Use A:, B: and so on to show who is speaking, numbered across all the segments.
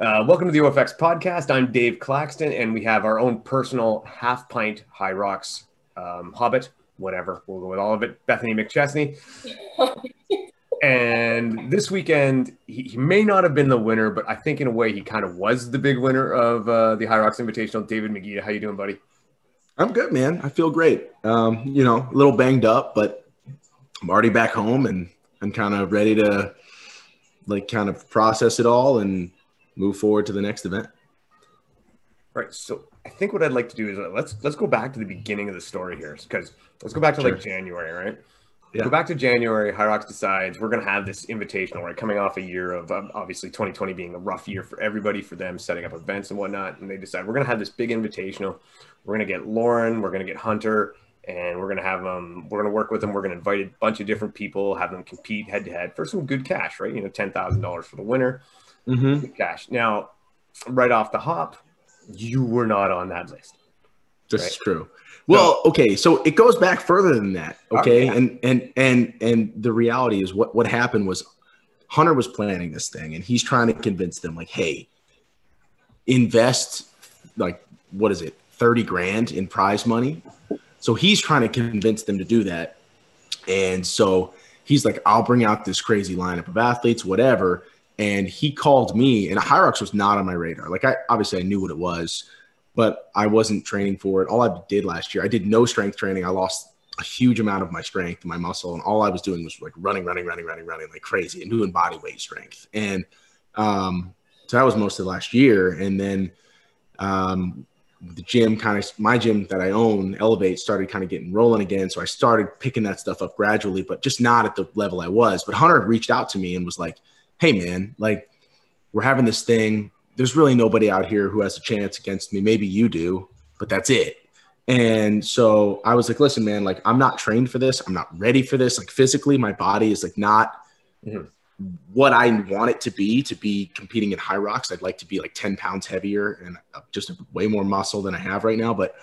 A: Uh, welcome to the OFX podcast. I'm Dave Claxton, and we have our own personal half pint Hyrox um, Hobbit, whatever. We'll go with all of it. Bethany McChesney. and this weekend, he, he, may not have been the winner, but I think in a way he kind of was the big winner of uh, the Rocks Invitational. David McGee, how you doing, buddy?
B: I'm good, man. I feel great. Um, you know, a little banged up, but I'm already back home and I'm kind of ready to like kind of process it all and move forward to the next event.
A: Right. So I think what I'd like to do is uh, let's let's go back to the beginning of the story here because let's go back to sure. like January, right? Yeah. Go back to January. Hyrox decides we're going to have this invitational, right? Coming off a year of um, obviously 2020 being a rough year for everybody, for them setting up events and whatnot, and they decide we're going to have this big invitational. We're going to get Lauren, we're going to get Hunter, and we're going to have them. We're going to work with them. We're going to invite a bunch of different people, have them compete head to head for some good cash, right? You know, ten thousand dollars for the winner, mm-hmm. cash. Now, right off the hop, you were not on that list.
B: This right? is true. Well, okay, so it goes back further than that. Okay, and and and and the reality is what what happened was Hunter was planning this thing, and he's trying to convince them like, hey, invest like what is it, thirty grand in prize money. So he's trying to convince them to do that, and so he's like, I'll bring out this crazy lineup of athletes, whatever. And he called me, and Hyrox was not on my radar. Like I obviously I knew what it was but I wasn't training for it. All I did last year, I did no strength training. I lost a huge amount of my strength, my muscle, and all I was doing was like running, running, running, running, running like crazy and doing body weight strength. And um, so that was most of last year. And then um, the gym kind of my gym that I own, Elevate, started kind of getting rolling again. So I started picking that stuff up gradually, but just not at the level I was. But Hunter reached out to me and was like, "Hey, man, like we're having this thing there's really nobody out here who has a chance against me. Maybe you do, but that's it. And so I was like, listen, man, like I'm not trained for this. I'm not ready for this. Like physically, my body is like not mm-hmm. what I want it to be to be competing in Hyrox. I'd like to be like 10 pounds heavier and just way more muscle than I have right now. But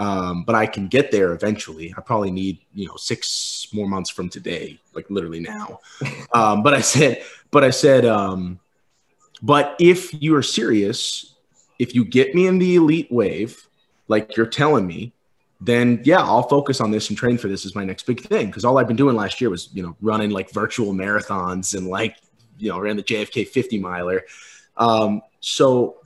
B: um, but I can get there eventually. I probably need, you know, six more months from today, like literally now. Um, but I said, but I said, um, but if you are serious, if you get me in the elite wave, like you're telling me, then yeah, I'll focus on this and train for this as my next big thing. Because all I've been doing last year was, you know, running like virtual marathons and like, you know, ran the JFK 50 miler. Um, so,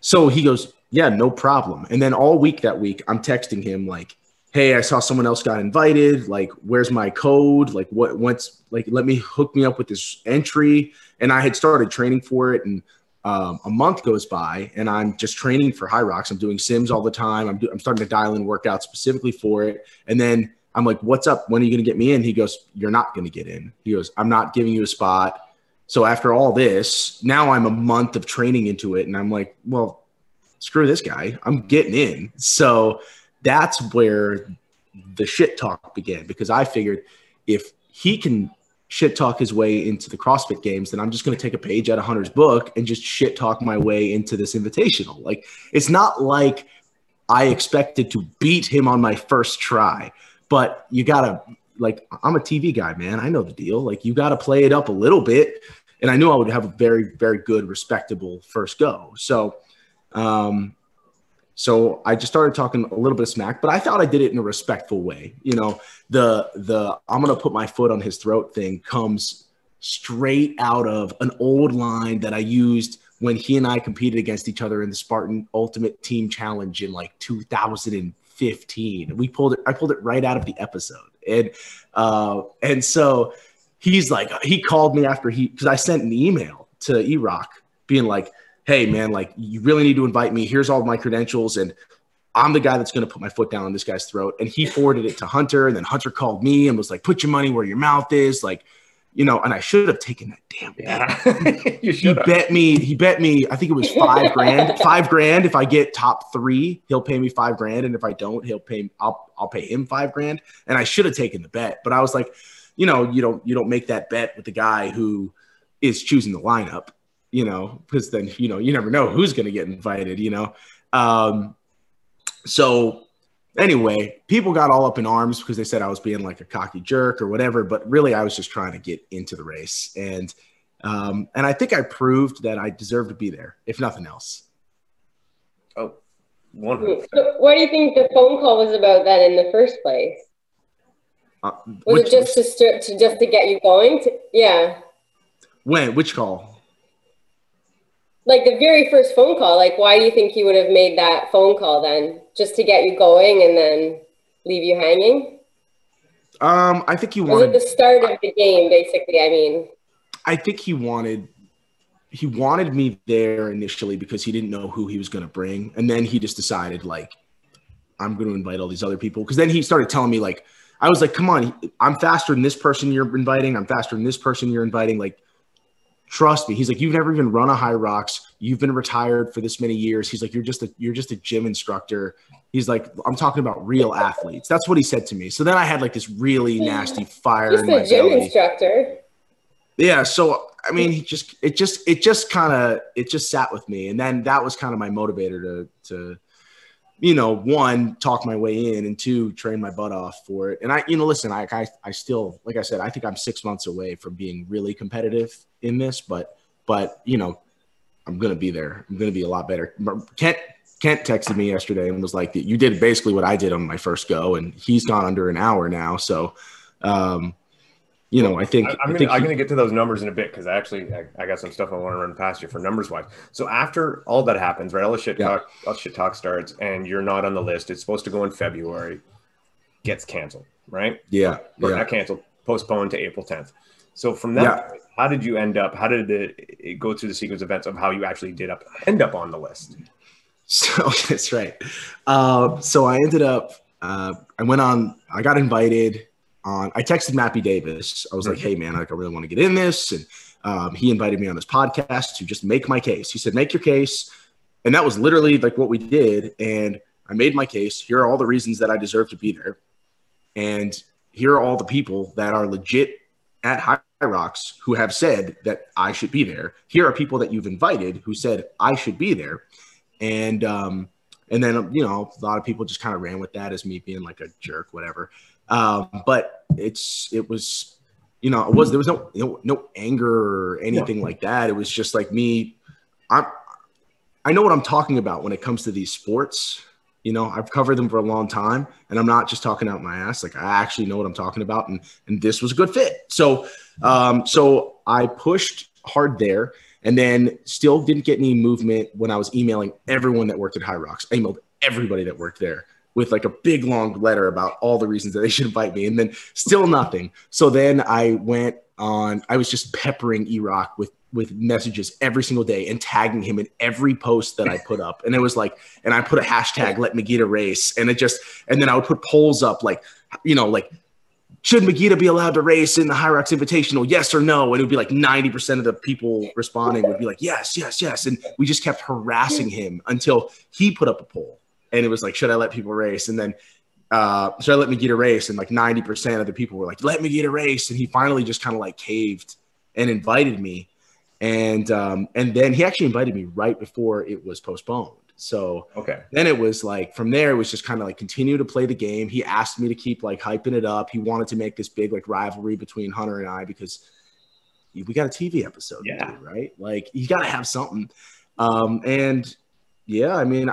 B: so he goes, yeah, no problem. And then all week that week, I'm texting him like, hey, I saw someone else got invited. Like, where's my code? Like, what? What's like? Let me hook me up with this entry and I had started training for it and um, a month goes by and I'm just training for Hyrox. I'm doing sims all the time. I'm, do, I'm starting to dial in workouts specifically for it. And then I'm like, what's up? When are you going to get me in? He goes, you're not going to get in. He goes, I'm not giving you a spot. So after all this, now I'm a month of training into it. And I'm like, well, screw this guy. I'm mm-hmm. getting in. So that's where the shit talk began because I figured if he can shit talk his way into the CrossFit games, then I'm just going to take a page out of Hunter's book and just shit talk my way into this invitational. Like, it's not like I expected to beat him on my first try, but you got to, like, I'm a TV guy, man. I know the deal. Like, you got to play it up a little bit. And I knew I would have a very, very good, respectable first go. So, um, so I just started talking a little bit of smack, but I thought I did it in a respectful way. You know, the the I'm gonna put my foot on his throat thing comes straight out of an old line that I used when he and I competed against each other in the Spartan Ultimate Team Challenge in like 2015. We pulled it. I pulled it right out of the episode, and uh, and so he's like, he called me after he because I sent an email to E-Rock being like hey man, like you really need to invite me. Here's all my credentials, and I'm the guy that's going to put my foot down on this guy's throat. And he forwarded it to Hunter, and then Hunter called me and was like, "Put your money where your mouth is," like. You know, and I should have taken that damn bet. Yeah. you he bet me. He bet me. I think it was five grand. Five grand. If I get top three, he'll pay me five grand, and if I don't, he'll pay. I'll I'll pay him five grand. And I should have taken the bet, but I was like, you know, you don't you don't make that bet with the guy who is choosing the lineup you know, because then, you know, you never know who's going to get invited, you know. Um, so anyway, people got all up in arms because they said I was being like a cocky jerk or whatever, but really I was just trying to get into the race. And Um, and I think I proved that I deserve to be there, if nothing else.
A: Oh,
C: 100%. What do you think the phone call was about then in the first place? Uh, was which, it just to, start, to just to get you going? To, yeah.
B: When? Which call?
C: Like the very first phone call. Like, why do you think he would have made that phone call then? Just to get you going and then leave you hanging?
B: Um, I think he wanted
C: the start of the game, basically. I mean,
B: I think he wanted he wanted me there initially because he didn't know who he was going to bring, and then he just decided like I'm going to invite all these other people because then he started telling me like I was like, come on, I'm faster than this person you're inviting. I'm faster than this person you're inviting. Like, trust me. He's like, you've never even run a Hyrox You've been retired for this many years. He's like, you're just a you're just a gym instructor. He's like, I'm talking about real athletes. That's what he said to me. So then I had like this really nasty fire. Just a gym belly.
C: instructor.
B: Yeah. So I mean, he just it just it just kind of it just sat with me, and then that was kind of my motivator to to you know one talk my way in, and two train my butt off for it. And I you know listen, I I, I still like I said, I think I'm six months away from being really competitive in this, but but you know I'm gonna be there. I'm gonna be a lot better. Kent Kent texted me yesterday and was like, "You did basically what I did on my first go, and he's gone under an hour now." So, um, you know, I think
A: I, am
B: gonna,
A: I'm gonna get to those numbers in a bit because I actually I, I, got some stuff I want to run past you for numbers wise. So after all that happens, right? All the shit yeah. talk, all shit talk starts, and you're not on the list. It's supposed to go in February. Gets canceled, right?
B: Yeah,
A: or
B: yeah.
A: not canceled, postponed to April 10th. So from that, yeah. how did you end up? How did it, it go through the sequence of events of how you actually did up end up on the list?
B: So that's right. Uh, so I ended up, uh, I went on, I got invited on, I texted Matt B. Davis. I was like, mm-hmm. hey, man, like, I really want to get in this. And um, he invited me on his podcast to just make my case. He said, make your case. And that was literally like what we did. And I made my case. Here are all the reasons that I deserve to be there. And here are all the people that are legit at High Rocks who have said that I should be there. Here are people that you've invited who said I should be there and um, and then you know a lot of people just kind of ran with that as me being like a jerk, whatever. Um, but it's it was you know it was there was no no, no anger or anything yeah. like that. It was just like me. I'm I know what I'm talking about when it comes to these sports. You know, I've covered them for a long time, and I'm not just talking out my ass. Like I actually know what I'm talking about, and and this was a good fit. So, um, so I pushed hard there. And then still didn't get any movement when I was emailing everyone that worked at Hyrox. I emailed everybody that worked there with like a big long letter about all the reasons that they should invite me. And then still nothing. So then I went on, I was just peppering Erock with with messages every single day and tagging him in every post that I put up. And it was like, and I put a hashtag let me race. And it just, and then I would put polls up like, you know, like should Magida be allowed to race in the Hyrox Invitational? Yes or no? And it would be like 90% of the people responding would be like, yes, yes, yes. And we just kept harassing him until he put up a poll. And it was like, should I let people race? And then, uh, should I let me get a race? And like 90% of the people were like, let me get a race. And he finally just kind of like caved and invited me. And, um, and then he actually invited me right before it was postponed. So
A: okay.
B: Then it was like from there, it was just kind of like continue to play the game. He asked me to keep like hyping it up. He wanted to make this big like rivalry between Hunter and I because we got a TV episode, yeah, do, right? Like you got to have something. Um, and yeah, I mean,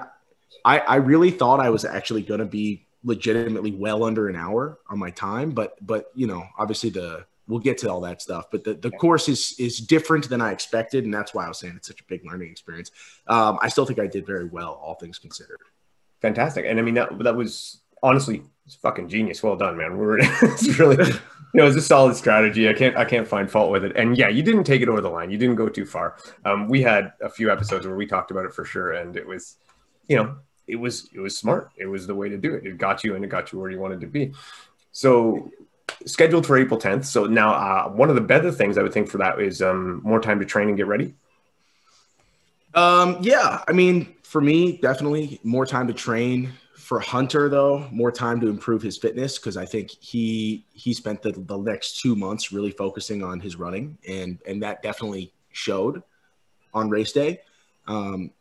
B: I I really thought I was actually going to be legitimately well under an hour on my time, but but you know, obviously the we'll get to all that stuff. But the, the course is is different than I expected, and that's why I was saying it's such a big learning experience. Um, I still think I did very well, all things considered.
A: Fantastic, and I mean that that was honestly it's fucking genius. Well done, man. We're it's really you know it's a solid strategy. I can't I can't find fault with it. And yeah, you didn't take it over the line. You didn't go too far. Um, we had a few episodes where we talked about it for sure, and it was you know it was it was smart. It was the way to do it. It got you and it got you where you wanted to be. So scheduled for April 10th. So now, uh, one of the better things I would think for that is um, more time to train and get ready.
B: Um, yeah, I mean, for me, definitely more time to train. For Hunter, though, more time to improve his fitness because I think he he spent the, the next two months really focusing on his running, and and that definitely showed on race day. Um,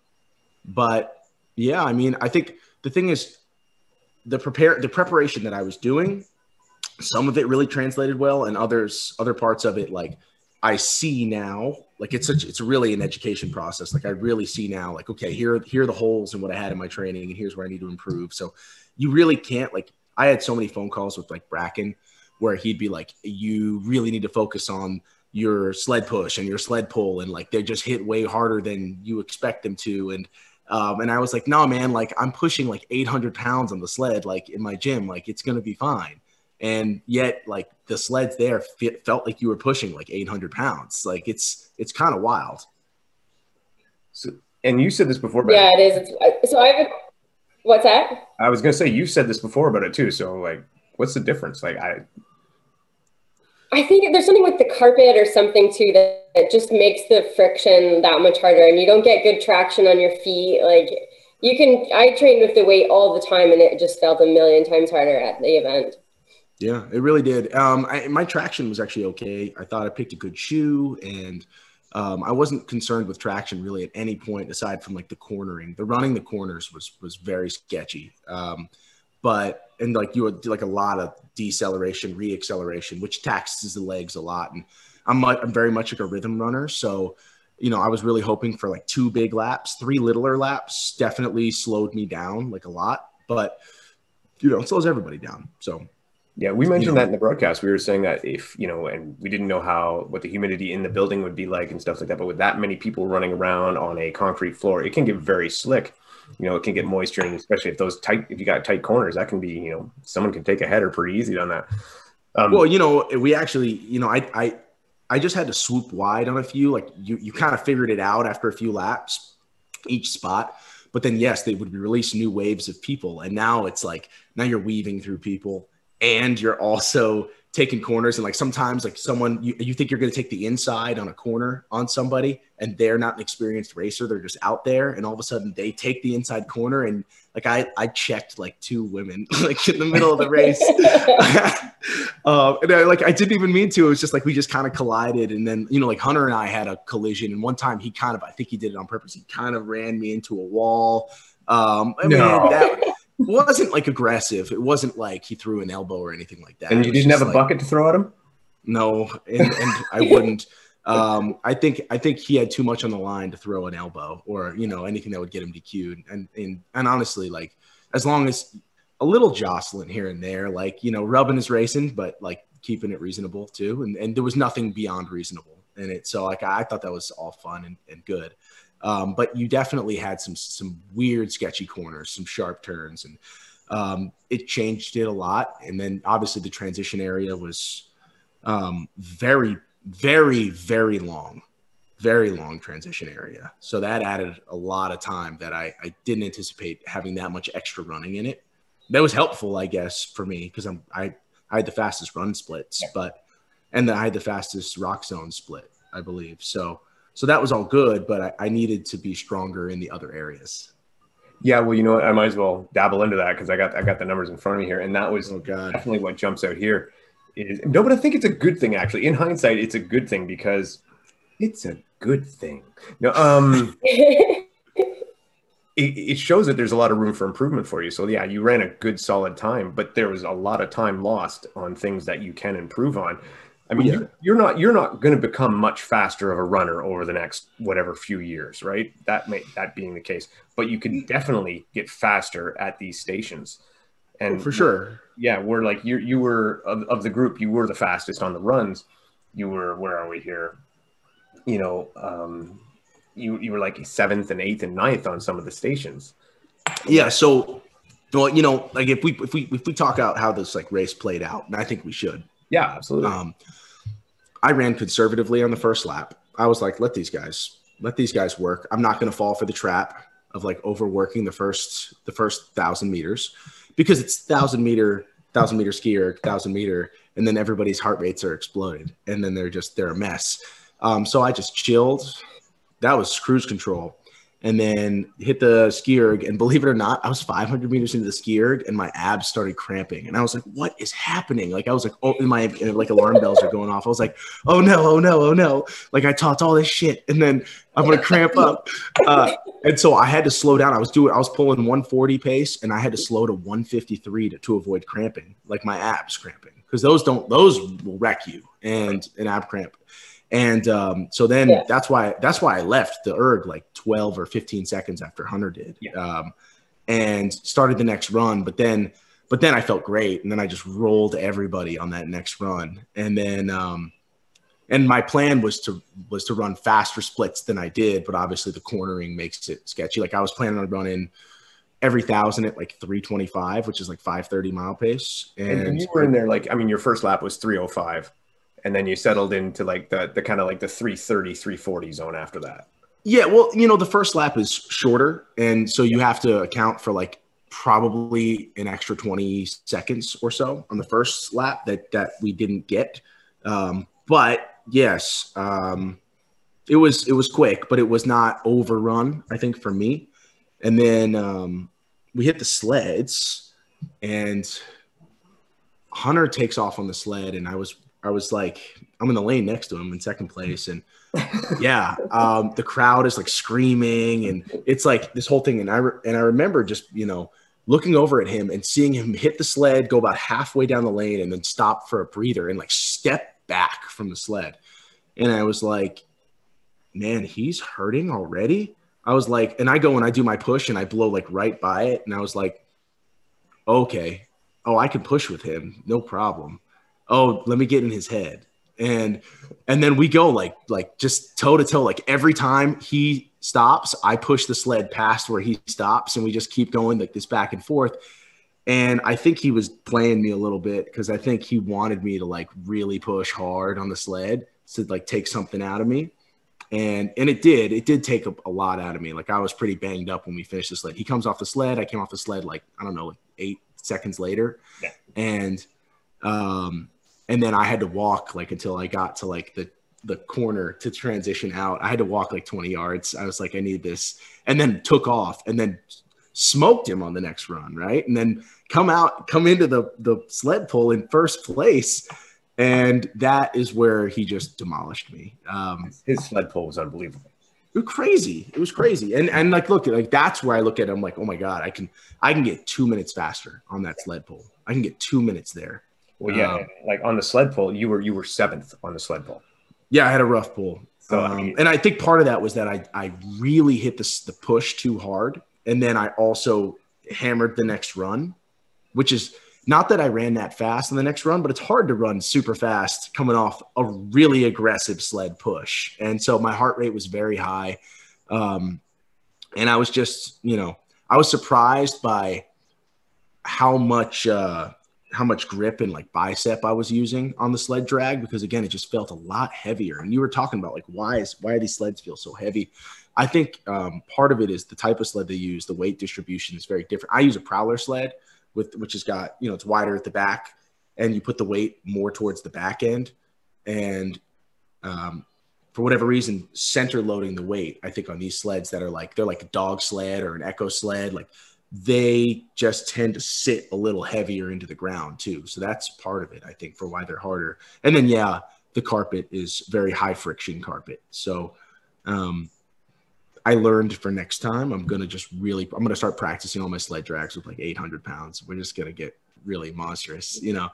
B: but yeah, I mean, I think the thing is the prepare the preparation that I was doing some of it really translated well and others other parts of it like I see now, like it's such it's really an education process. Like I really see now, like okay, here here are the holes in what I had in my training, and here's where I need to improve. So you really can't like I had so many phone calls with like Bracken where he'd be like, you really need to focus on your sled push and your sled pull, and like they just hit way harder than you expect them to, and um, and I was like, no, man, like I'm pushing like 800 pounds on the sled, like in my gym, like it's gonna be fine. And yet like the sleds there fit, felt like you were pushing like 800 pounds. Like it's it's kind of wild.
A: So and you said this before but
C: yeah it is. It's, so i have a, what's that?
A: I was gonna say you said this before about it too so like what's the difference? Like i
C: i think there's something with the carpet or something too that, that just makes the friction that much harder and you don't get good traction on your feet like you can i trained with the weight all the time and it just felt a million times harder at the event
B: yeah, it really did. Um, I, my traction was actually okay. I thought I picked a good shoe, and um, I wasn't concerned with traction really at any point aside from like the cornering. The running the corners was was very sketchy. Um, but and like you would like a lot of deceleration, reacceleration, which taxes the legs a lot. And I'm I'm very much like a rhythm runner, so you know I was really hoping for like two big laps, three littler laps. Definitely slowed me down like a lot, but you know it slows everybody down. So
A: yeah, we mentioned you know, that in the broadcast. We were saying that if, you know, and we didn't know how, what the humidity in the building would be like and stuff like that. But with that many people running around on a concrete floor, it can get very slick. You know, it can get moisture, and especially if those tight, if you got tight corners, that can be, you know, someone can take a header pretty easy on that.
B: Um, well, you know, we actually, you know, I, I, I just had to swoop wide on a few. Like you, you kind of figured it out after a few laps, each spot. But then, yes, they would release new waves of people, and now it's like now you're weaving through people and you're also taking corners and like sometimes like someone you, you think you're going to take the inside on a corner on somebody and they're not an experienced racer they're just out there and all of a sudden they take the inside corner and like i i checked like two women like in the middle of the race um, and I, like i didn't even mean to it was just like we just kind of collided and then you know like hunter and i had a collision and one time he kind of i think he did it on purpose he kind of ran me into a wall um i mean no. that wasn't like aggressive. It wasn't like he threw an elbow or anything like that.
A: And you didn't have a like, bucket to throw at him?
B: No, and, and I wouldn't. Um, I think I think he had too much on the line to throw an elbow or you know anything that would get him DQ'd. And and and honestly, like as long as a little jostling here and there, like you know, rubbing is racing, but like keeping it reasonable too. And and there was nothing beyond reasonable in it. So like I thought that was all fun and, and good. Um, but you definitely had some some weird, sketchy corners, some sharp turns, and um, it changed it a lot. And then obviously the transition area was um, very, very, very long, very long transition area. So that added a lot of time that I, I didn't anticipate having that much extra running in it. That was helpful, I guess, for me because I'm I I had the fastest run splits, but and then I had the fastest Roxzone split, I believe. So so that was all good, but I, I needed to be stronger in the other areas.
A: Yeah, well, you know what? I might as well dabble into that because I got I got the numbers in front of me here, and that was
B: oh, God.
A: definitely what jumps out here. Is no, but I think it's a good thing actually. In hindsight, it's a good thing because it's a good thing. No, um, it, it shows that there's a lot of room for improvement for you. So yeah, you ran a good solid time, but there was a lot of time lost on things that you can improve on. I mean, yeah. you, are not you're not going to become much faster of a runner over the next whatever few years, right? That may that being the case, but you can definitely get faster at these stations. And
B: oh, for sure,
A: yeah, we're like you you were of, of, the group, you were the fastest on the runs. You were where are we here? You know, um, you you were like seventh and eighth and ninth on some of the stations.
B: Yeah, so well, you know, like if we if we if we talk out how this like race played out, and I think we should.
A: Yeah, absolutely.
B: Um, I ran conservatively on the first lap. I was like, let these guys, let these guys work. I'm not going to fall for the trap of like overworking the first, the first thousand meters because it's thousand meter, thousand meter ski erg, thousand meter, and then everybody's heart rates are exploded, and then they're just they're a mess. Um, so I just chilled. That was cruise control and then hit the ski erg. And believe it or not, I was 500 meters into the ski erg and my abs started cramping. And I was like, what is happening? Like, I was like, oh, my like alarm bells are going off. I was like, oh no, oh no, oh no. Like, I taught all this shit and then I'm going to cramp up. Uh, and so I had to slow down. I was doing, I was pulling 140 pace and I had to slow to 153 to, to avoid cramping, like my abs cramping, because those don't, those will wreck you and an ab cramp. And um, so then yeah. that's why that's why I left the erg like 12 or 15 seconds after Hunter did, yeah. um, and started the next run. But then but then I felt great, and then I just rolled everybody on that next run, and then um, and my plan was to was to run faster splits than I did, but obviously the cornering makes it sketchy. Like I was planning on running every thousand at like 325, which is like 530 mile pace.
A: And, and you were in there like I mean your first lap was 305 and then you settled into like the the kind of like the 330 340 zone after that.
B: Yeah, well, you know, the first lap is shorter and so you have to account for like probably an extra 20 seconds or so on the first lap that that we didn't get. Um, but yes, um, it was it was quick, but it was not overrun. I think for me, and then um, we hit the sleds, and Hunter takes off on the sled, and I was I was like I'm in the lane next to him in second place, and yeah, um, the crowd is like screaming, and it's like this whole thing, and I re- and I remember just you know looking over at him and seeing him hit the sled, go about halfway down the lane, and then stop for a breather and like step back from the sled. And I was like, man, he's hurting already. I was like, and I go and I do my push and I blow like right by it. And I was like, okay, oh, I can push with him, no problem. Oh, let me get in his head. And and then we go like like just toe to toe. Like every time he stops, I push the sled past where he stops, and we just keep going like this back and forth. And I think he was playing me a little bit because I think he wanted me to like really push hard on the sled to like take something out of me. And and it did. It did take a, a lot out of me. Like I was pretty banged up when we finished the sled. He comes off the sled. I came off the sled like I don't know, like eight seconds later. Yeah. And um and then I had to walk like until I got to like the the corner to transition out. I had to walk like 20 yards. I was like, I need this, and then took off, and then smoked him on the next run, right? And then come out, come into the the sled pull in first place, and that is where he just demolished me. Um,
A: His sled pull was unbelievable.
B: It was crazy. It was crazy. And and like look, like that's where I look at him like, oh my god, I can I can get two minutes faster on that sled pull. I can get two minutes there.
A: Well, yeah, um, like on the sled pull, you were you were seventh on the sled pull.
B: Yeah, I had a rough pull. So, um, I mean, and I think part of that was that I I really hit the the push too hard, and then I also hammered the next run, which is not that I ran that fast in the next run, but it's hard to run super fast coming off a really aggressive sled push. And so my heart rate was very high. Um, and I was just, you know, I was surprised by how much, uh, how much grip and like bicep I was using on the sled drag because again, it just felt a lot heavier. And you were talking about like why is why these sleds feel so heavy? I think um, part of it is the type of sled they use. The weight distribution is very different. I use a prowler sled, with which has got you know it's wider at the back, and you put the weight more towards the back end, and um, for whatever reason, center loading the weight. I think on these sleds that are like they're like a dog sled or an echo sled, like they just tend to sit a little heavier into the ground too. So that's part of it, I think, for why they're harder. And then yeah, the carpet is very high friction carpet. So um, I learned for next time, I'm gonna just really, I'm gonna start practicing all my sled drags with like 800 pounds. We're just gonna get really monstrous, you know.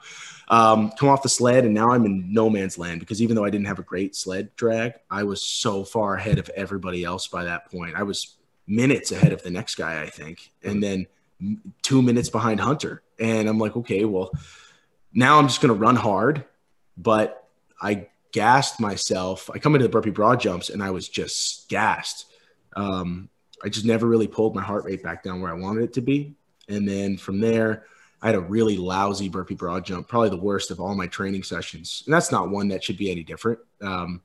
B: Um, come off the sled, and now I'm in no man's land because even though I didn't have a great sled drag, I was so far ahead of everybody else by that point. I was minutes ahead of the next guy, I think, and then two minutes behind Hunter. And I'm like, okay, well, now I'm just gonna run hard, but I gassed myself. I come into the burpee broad jumps and I was just gassed um, I just never really pulled my heart rate back down where I wanted it to be. And then from there, I had a really lousy burpee broad jump, probably the worst of all my training sessions. And that's not one that should be any different. Um,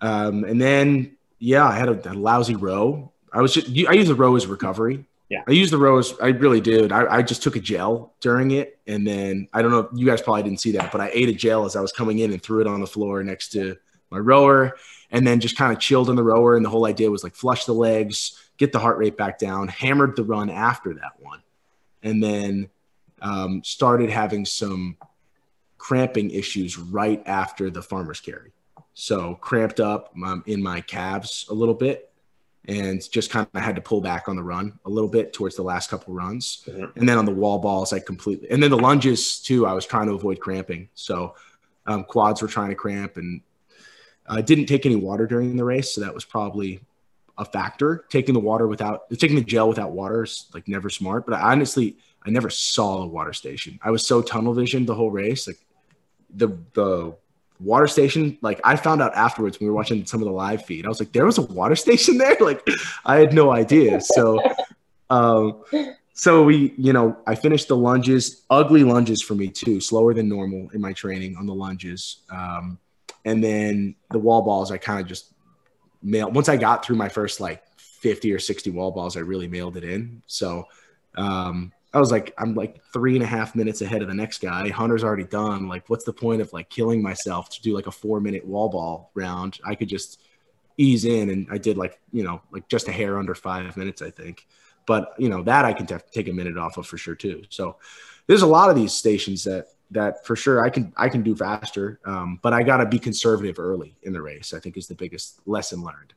B: um, and then, yeah, I had a, a, lousy row. I was just, I use the row as recovery.
A: Yeah.
B: I use the row as, I really did. I, I just took a gel during it. And then I don't know, you guys probably didn't see that, but I ate a gel as I was coming in and threw it on the floor next to my rower and then just kind of chilled on the rower. And the whole idea was like flush the legs, get the heart rate back down, hammered the run after that one, and then um, started having some cramping issues right after the farmer's carry. So cramped up um, in my calves a little bit and just kind of had to pull back on the run a little bit towards the last couple runs. Mm-hmm. And then on the wall balls, I completely, and then the lunges too, I was trying to avoid cramping. So um, quads were trying to cramp and I didn't take any water during the race, so that was probably a factor. Taking the water without taking the gel without water is like never smart. But I honestly, I never saw the water station. I was so tunnel visioned the whole race. Like the the water station, like I found out afterwards when we were watching some of the live feed. I was like, there was a water station there. Like I had no idea. So um so we, you know, I finished the lunges, ugly lunges for me too, slower than normal in my training on the lunges. Um, and then the wall balls, I kind of just mailed. Once I got through my first like 50 or 60 wall balls, I really mailed it in. So um, I was like, I'm like three and a half minutes ahead of the next guy. Hunter's already done. Like, what's the point of like killing myself to do like a four minute wall ball round? I could just ease in, and I did like you know like just a hair under five minutes, I think. But you know that I can take a minute off of for sure too. So there's a lot of these stations that that for sure I can I can do faster, um, but I got to be conservative early in the race. I think is the biggest lesson learned.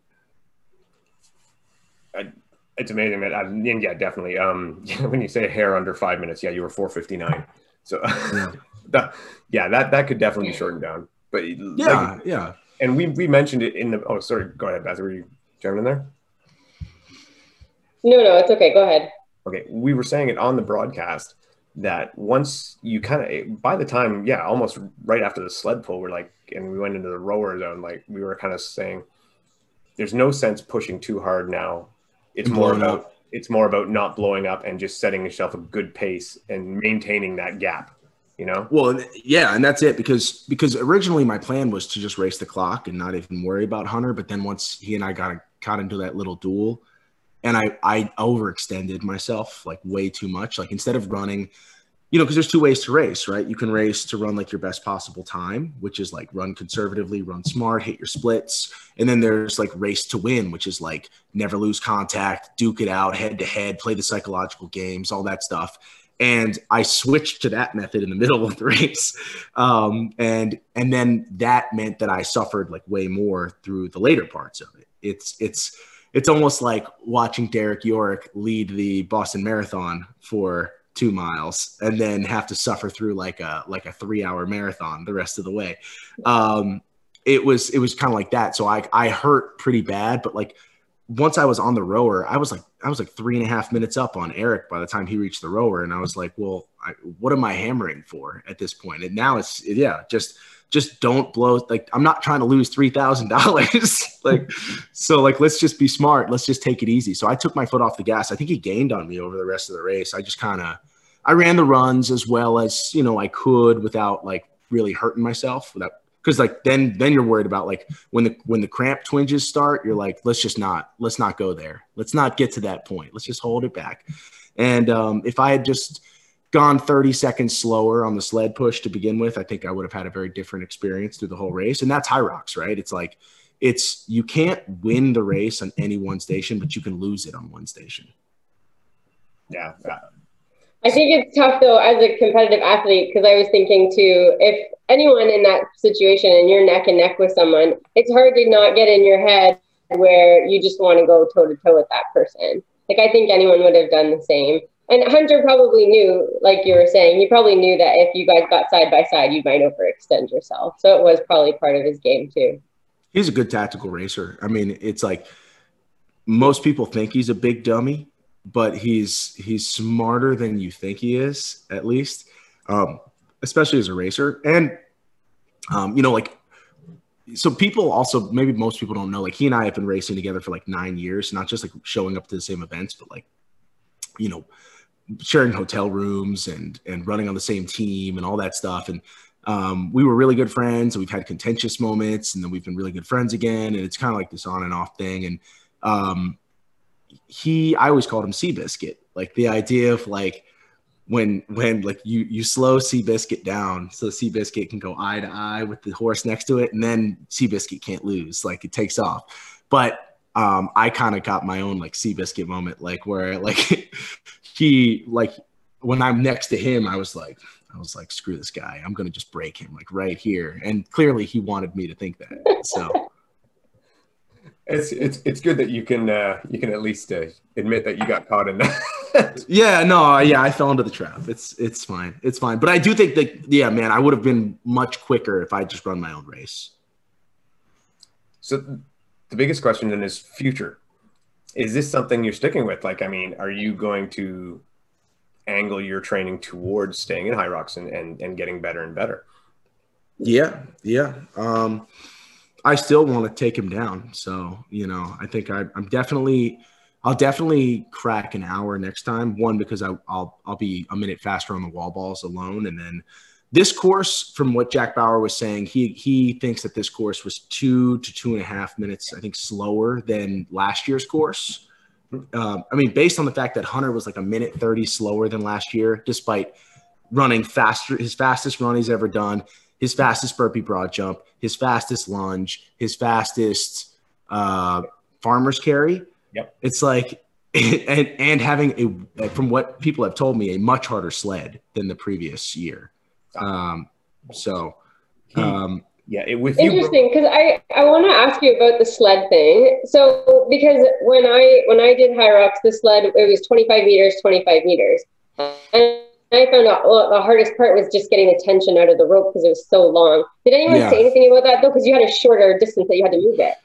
A: I, it's amazing, that I, and yeah, definitely. Um, when you say hair under five minutes, yeah, you were 459. So, yeah, that, yeah, that that could definitely be shortened down. But
B: yeah, like, yeah.
A: And we we mentioned it in the. Oh, sorry. Go ahead, Beth. Were you jumping in there?
C: No, no, it's okay. Go ahead.
A: Okay, we were saying it on the broadcast that once you kind of by the time yeah almost right after the sled pull we're like and we went into the rower zone like we were kind of saying there's no sense pushing too hard now it's more about up. it's more about not blowing up and just setting yourself a good pace and maintaining that gap you know
B: well yeah and that's it because because originally my plan was to just race the clock and not even worry about hunter but then once he and i got caught into that little duel and I I overextended myself like way too much. Like instead of running, you know, because there's two ways to race, right? You can race to run like your best possible time, which is like run conservatively, run smart, hit your splits, and then there's like race to win, which is like never lose contact, duke it out, head to head, play the psychological games, all that stuff. And I switched to that method in the middle of the race, um, and and then that meant that I suffered like way more through the later parts of it. It's it's it's almost like watching Derek Yorick lead the Boston Marathon for two miles and then have to suffer through like a like a three hour marathon the rest of the way. Um, it was it was kind of like that. So I I hurt pretty bad, but like once I was on the rower, I was like I was like three and a half minutes up on Eric by the time he reached the rower, and I was like, well, I, what am I hammering for at this point? And now it's yeah, just just don't blow like i'm not trying to lose $3000 like so like let's just be smart. Let's just take it easy. So i took my foot off the gas. I think he gained on me over the rest of the race. I just kind of i ran the runs as well as you know i could without like really hurting myself without because like then then you're worried about like when the when the cramp twinges start you're like let's just not let's not go there. Let's not get to that point. Let's just hold it back. And um, if i had just gone 30 seconds slower on the sled push to begin with, I think I would have had a very different experience through the whole race. And that's Hyrox, right? It's like, it's you can't win the race on any one station, but you can lose it on one station.
A: Yeah.
C: I think it's tough though as a competitive athlete because I was thinking too, if anyone in that situation and you're neck and neck with someone, it's hard to not get in your head where you just want to go toe to toe with that person. Like I think anyone would have done the same. And Hunter probably knew, like you were saying, he probably knew that if you guys got side by side, you might overextend yourself. So it was probably part of his game too.
B: He's a good tactical racer. I mean, it's like most people think he's a big dummy, but he's he's smarter than you think he is, at least, um, especially as a racer. And um, you know, like so people also maybe most people don't know like he and I have been racing together for like nine years, not just like showing up to the same events, but like you know sharing hotel rooms and and running on the same team and all that stuff. And um, we were really good friends and we've had contentious moments and then we've been really good friends again. And it's kind of like this on and off thing. And um, he i always called him seabiscuit. Like the idea of like when when like you you slow seabiscuit down so seabiscuit can go eye to eye with the horse next to it and then seabiscuit can't lose. Like it takes off. But um, I kind of got my own like Seabiscuit moment, like where like he like when I'm next to him, I was like, I was like, screw this guy. I'm gonna just break him like right here. And clearly he wanted me to think that. So
A: it's it's it's good that you can uh, you can at least uh, admit that you got caught in that.
B: yeah, no, yeah, I fell into the trap. It's it's fine, it's fine. But I do think that yeah, man, I would have been much quicker if I just run my own race.
A: So the biggest question then is future. Is this something you're sticking with? Like, I mean, are you going to angle your training towards staying in Hyrox and, and, and getting better and better?
B: Yeah, yeah. Um, I still want to take him down. So, you know, I think I, I'm definitely, I'll definitely crack an hour next time. One, because I, will I'll be a minute faster on the wall balls alone. And then this course, from what Jack Bauer was saying, he, he thinks that this course was two to two and a half minutes, I think, slower than last year's course. Um, I mean, based on the fact that Hunter was like a minute 30 slower than last year, despite running faster, his fastest run he's ever done his fastest burpee broad jump, his fastest lunge, his fastest uh, farmer's carry.
A: Yep.
B: It's like, and and having a from what people have told me, a much harder sled than the previous year. Um, so, um,
A: yeah, it with
C: interesting because I I want to ask you about the sled thing. So because when I when I did Hyrox, the sled it was 25 meters, 25 meters, and I found out well, the hardest part was just getting the tension out of the rope because it was so long. Did anyone yeah. say anything about that though? Because you had a shorter distance that you had to move it.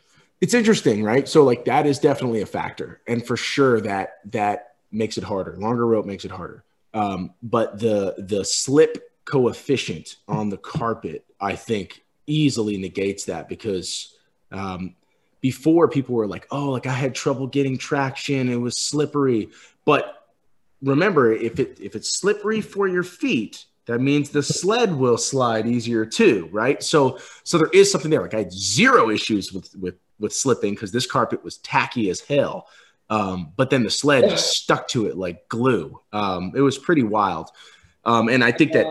B: It's interesting, right? So like that is definitely a factor, and for sure that that makes it harder. Longer rope makes it harder. Um, but the the slip coefficient on the carpet, I think, easily negates that because um, before people were like, "Oh, like I had trouble getting traction; it was slippery," but remember if it if it's slippery for your feet that means the sled will slide easier too right? So so there is something there. Like i had zero issues with with with slipping because this carpet was tacky as hell. Um, but then the sled just stuck to it like glue. Um, it was pretty wild um, and i think that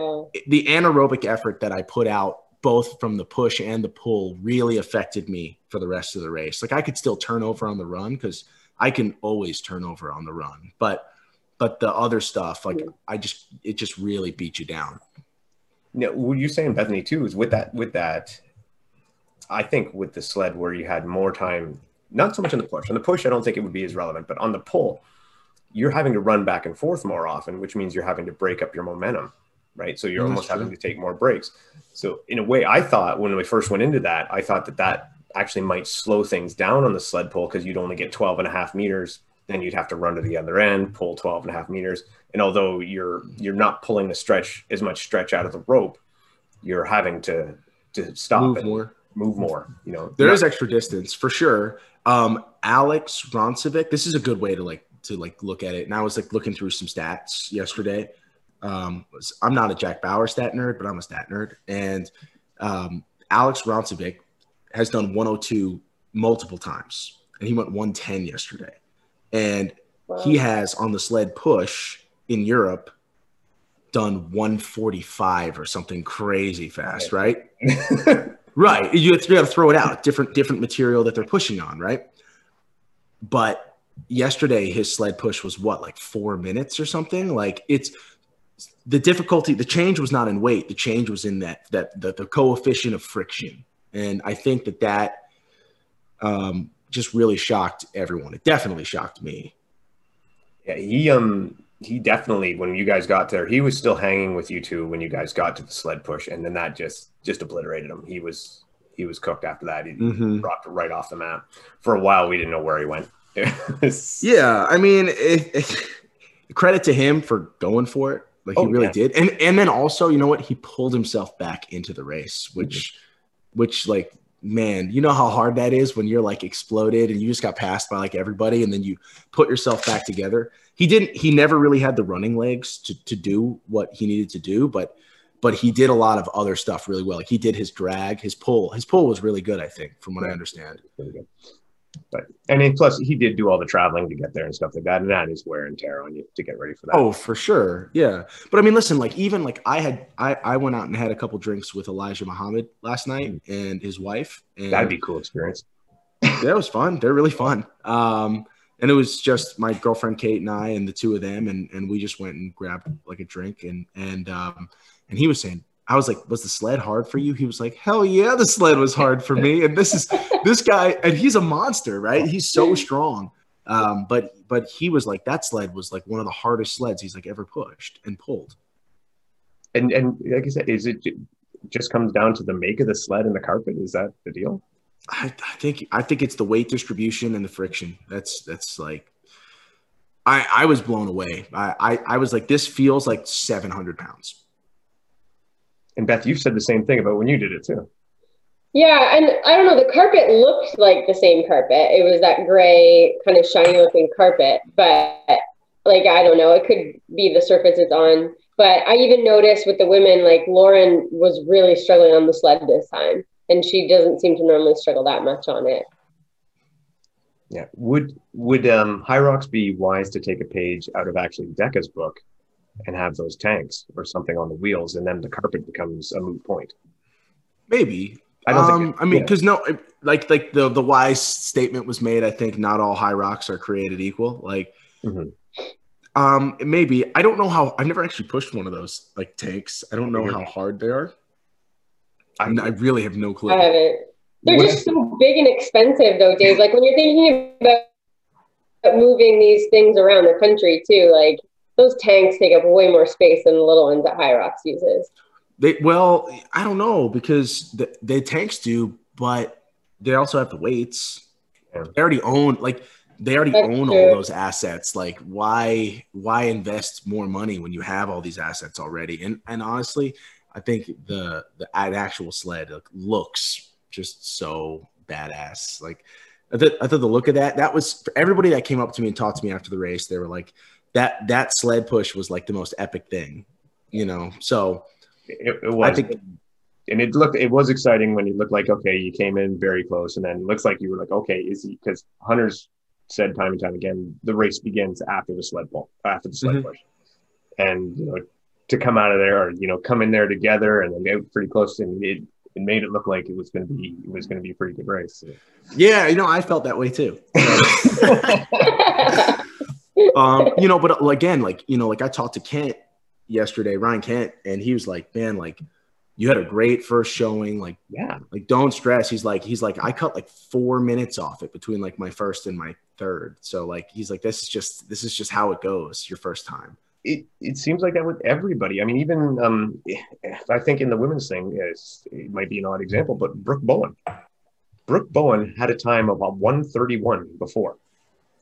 B: the anaerobic effort that i put out both from the push and the pull really affected me for the rest of the race like i could still turn over on the run because i can always turn over on the run but but the other stuff, like I just, it just really beat you down.
A: Yeah, what you're saying, Bethany, too, is with that, with that, I think with the sled where you had more time, not so much on the push. On the push, I don't think it would be as relevant, but on the pull, you're having to run back and forth more often, which means you're having to break up your momentum, right? So you're That's almost true. having to take more breaks. So in a way, I thought when we first went into that, I thought that that actually might slow things down on the sled pull because you'd only get 12 and a half meters then you'd have to run to the other end, pull 12 and a half meters. And although you're you're not pulling the stretch as much stretch out of the rope, you're having to to stop
B: move
A: and
B: more.
A: move more. You know,
B: there is extra distance for sure. Um, Alex Roncevic, this is a good way to like to like look at it. And I was like looking through some stats yesterday. Um, I'm not a Jack Bauer stat nerd, but I'm a stat nerd. And um, Alex Roncevic has done 102 multiple times, and he went 110 yesterday and wow. he has on the sled push in Europe done 145 or something crazy fast, right? right. You have, to, you have to throw it out. Different different material that they're pushing on, right? But yesterday his sled push was what like four minutes or something. Like it's the difficulty. The change was not in weight. The change was in that that the, the coefficient of friction, and I think that that um, just really shocked everyone. It definitely shocked me.
A: Yeah, he um he definitely when you guys got there, he was still hanging with you two when you guys got to the sled push, and then that just just obliterated him. He was he was cooked after that. He mm-hmm. dropped right off the map. For a while, we didn't know where he went.
B: yeah, I mean, it, it, credit to him for going for it. Like oh, he really yeah. did, and and then also, you know what? He pulled himself back into the race, which, mm-hmm. which like man, you know how hard that is when you're like exploded and you just got passed by like everybody and then you put yourself back together. He didn't he never really had the running legs to to do what he needed to do, but but he did a lot of other stuff really well. Like he did his drag, his pull. His pull was really good, I think, from what I understand.
A: But and then plus he did do all the traveling to get there and stuff like that, and that is wear and tear on you to get ready for that.
B: Oh, for sure, yeah. But I mean, listen, like even like I had I I went out and had a couple drinks with Elijah Muhammad last night mm. and his wife. And
A: That'd be a cool experience.
B: it was fun. They're really fun. Um, and it was just my girlfriend Kate and I and the two of them, and and we just went and grabbed like a drink and and um and he was saying I was like, was the sled hard for you? He was like, hell yeah, the sled was hard for me. And this is this guy, and he's a monster, right? He's so strong. Um, but but he was like, that sled was like one of the hardest sleds he's like ever pushed and pulled.
A: And and like I said, is it just comes down to the make of the sled and the carpet? Is that the deal?
B: I, I think I think it's the weight distribution and the friction. That's that's like I, I was blown away. I, I, I was like, this feels like 700 pounds.
A: And Beth, you've said the same thing about when you did it too.
C: Yeah, and I don't know, the carpet looked like the same carpet. It was that gray, kind of shiny looking carpet, but like I don't know, it could be the surface it's on. But I even noticed with the women, like Lauren was really struggling on the sled this time, and she doesn't seem to normally struggle that much on it.
A: Yeah. Would would um, Hyrox be wise to take a page out of actually DEKA's book and have those tanks or something on the wheels, and then the carpet becomes a moot point?
B: Maybe. I don't um, think. It, I mean, because yeah. no, like like the the wise statement was made. I think not all Hyrox are created equal. Like, mm-hmm. um, maybe I don't know how. I've never actually pushed one of those like tanks. I don't know mm-hmm. how hard they are. I, I really have no clue.
C: I. They're what just so big and expensive, though, Dave. Like when you're thinking about moving these things around the country, too, like those tanks take up way more space than the little ones that Hyrox uses.
B: They well, I don't know because the, the tanks do, but they also have the weights. Yeah. They already own like they already That's own true. all those assets. Like why why invest more money when you have all these assets already? And and honestly, I think the the actual sled looks just so badass. Like I thought, I thought the look of that, that was for everybody that came up to me and talked to me after the race. They were like, that, that sled push was like the most epic thing, you know? So
A: it, it was, I think, and it looked, it was exciting when you looked like, okay, you came in very close and then it looks like you were like, okay, is he, cause hunters said time and time again, the race begins after the sled pull, after the sled mm-hmm. push. And, you know, to come out of there or, you know, come in there together and then get pretty close and it, it made it look like it was going to be it was going to be a pretty good race.
B: Yeah, you know, I felt that way too. um, you know, but again, like you know, like I talked to Kent yesterday, Ryan Kent, and he was like, "Man, like." You had a great first showing, like
A: yeah,
B: like don't stress. He's like, he's like, I cut like four minutes off it between like my first and my third. So like, he's like, this is just this is just how it goes your first time
A: it, it seems like that with everybody. I mean, even um, I think in the women's thing, it might be an odd example, but Brooke Bowen. Brooke Bowen had a time of 131 before.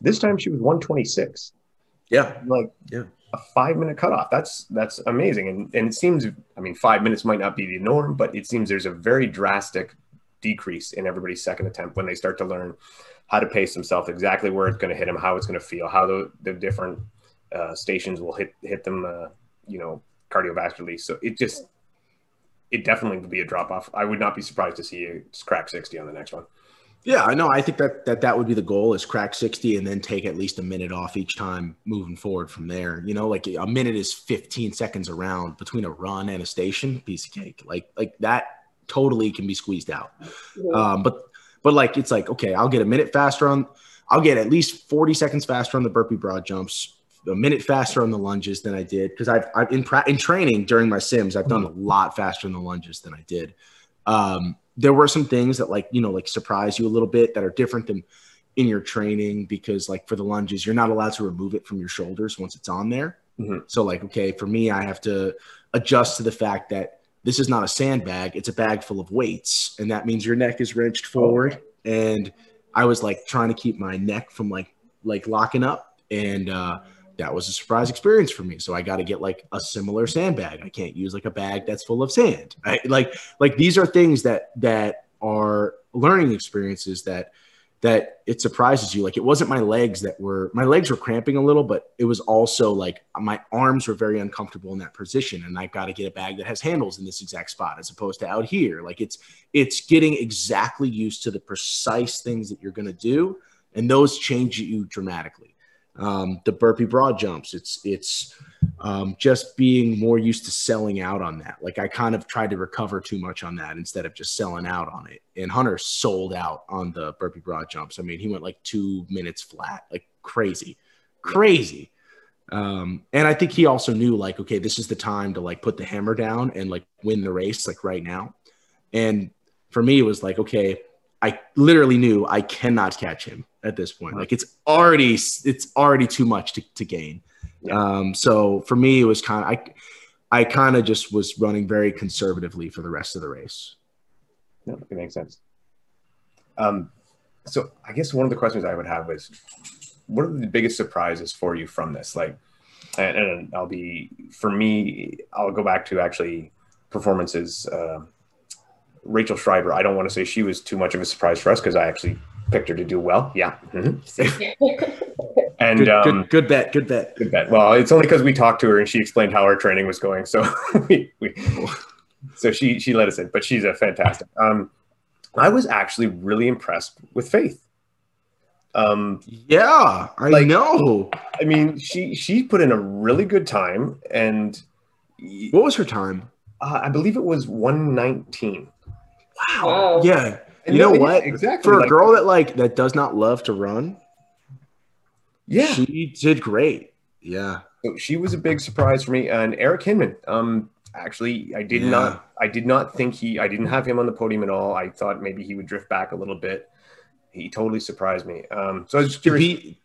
A: This time she was 126.
B: Yeah.
A: Like
B: yeah.
A: a five minute cutoff. That's that's amazing. And and it seems I mean five minutes might not be the norm, but it seems there's a very drastic decrease in everybody's second attempt when they start to learn how to pace themselves, exactly where it's going to hit them, how it's going to feel, how the, the different uh, stations will hit hit them, uh, you know, cardiovascularly. So it just it definitely would be a drop off. I would not be surprised to see you crack sixty on the next one.
B: Yeah, I know. I think that, that that would be the goal is crack 60 and then take at least a minute off each time moving forward from there. You know, like a minute is 15 seconds around between a run and a station, piece of cake. Like like that totally can be squeezed out. Mm-hmm. Um, but but like it's like okay, I'll get a minute faster on I'll get at least 40 seconds faster on the burpee broad jumps, a minute faster on the lunges than I did because I've, I've in pra- in training during my sims I've done a lot faster in the lunges than I did. Um, there were some things that like you know like surprise you a little bit that are different than in your training because like for the lunges you're not allowed to remove it from your shoulders once it's on there. Mm-hmm. So like okay for me I have to adjust to the fact that this is not a sandbag it's a bag full of weights and that means your neck is wrenched forward and I was like trying to keep my neck from like like locking up and uh that was a surprise experience for me. So I got to get like a similar sandbag. I can't use like a bag that's full of sand. I, like like these are things that that are learning experiences that that it surprises you. Like it wasn't my legs that were my legs were cramping a little, but it was also like my arms were very uncomfortable in that position, and I've got to get a bag that has handles in this exact spot as opposed to out here. Like it's it's getting exactly used to the precise things that you're going to do, and those change you dramatically um, the burpee broad jumps. It's it's um, just being more used to selling out on that. Like I kind of tried to recover too much on that instead of just selling out on it. And Hunter sold out on the burpee broad jumps. I mean, he went like two minutes flat, like crazy, crazy. Um, and I think he also knew like, okay, this is the time to like put the hammer down and like win the race, like right now. And for me, it was like, okay, I literally knew I cannot catch him at this point. Like it's already it's already too much to, to gain. Yeah. Um, so for me, it was kind of I I kind of just was running very conservatively for the rest of the race.
A: No, it makes sense. Um, so I guess one of the questions I would have is, what are the biggest surprises for you from this? Like, and, and I'll be for me, I'll go back to actually performances. Uh, Rachel Schreiber. I don't want to say she was too much of a surprise for us because I actually picked her to do well. Yeah. Mm-hmm. and
B: good,
A: um,
B: good, good, bet. Good bet.
A: Good bet. Well, it's only because we talked to her and she explained how our training was going. So we, we so she she let us in. But she's a fantastic. Um, I was actually really impressed with Faith. Um,
B: yeah, I like, know.
A: I mean, she she put in a really good time, and
B: what was her time?
A: Uh, I believe it was one nineteen.
B: Wow. wow. Yeah. And you know what? Exactly. For a girl that like that does not love to run,
A: yeah,
B: she did great. Yeah.
A: So she was a big surprise for me. And Eric Hinman, um, actually, I did yeah. not, I did not think he, I didn't have him on the podium at all. I thought maybe he would drift back a little bit. He totally surprised me. Um, so I was just curious.
B: To be,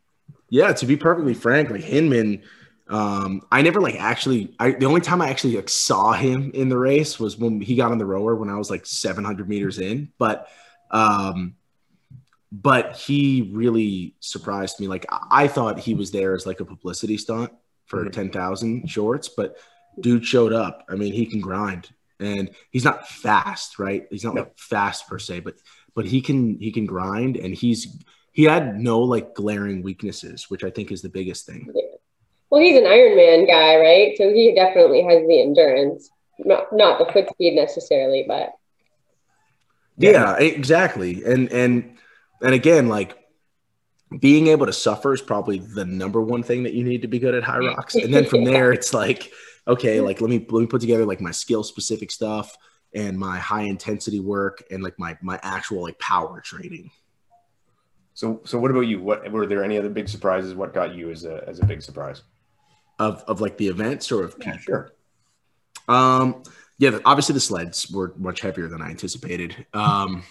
B: yeah, to be perfectly frank, like Hinman, um, I never like actually. I the only time I actually like saw him in the race was when he got on the rower when I was like 700 meters in. But um, but he really surprised me. Like I thought he was there as like a publicity stunt for mm-hmm. 10,000 shorts, but dude showed up. I mean, he can grind and he's not fast, right? He's not like fast per se, but but he can he can grind and he's he had no like glaring weaknesses, which I think is the biggest thing.
C: Well, he's an Ironman guy, right? So he definitely has the endurance, not not the foot speed necessarily, but
B: yeah, exactly. And and and again, like being able to suffer is probably the number one thing that you need to be good at Hyrox. And then from there, it's like, okay, like let me let me put together like my skill specific stuff and my high intensity work and like my my actual like power training.
A: So so what about you? What were there any other big surprises? What got you as a as a big surprise?
B: Of of like the events or of
A: yeah, sure.
B: Um yeah, obviously the sleds were much heavier than I anticipated. Um,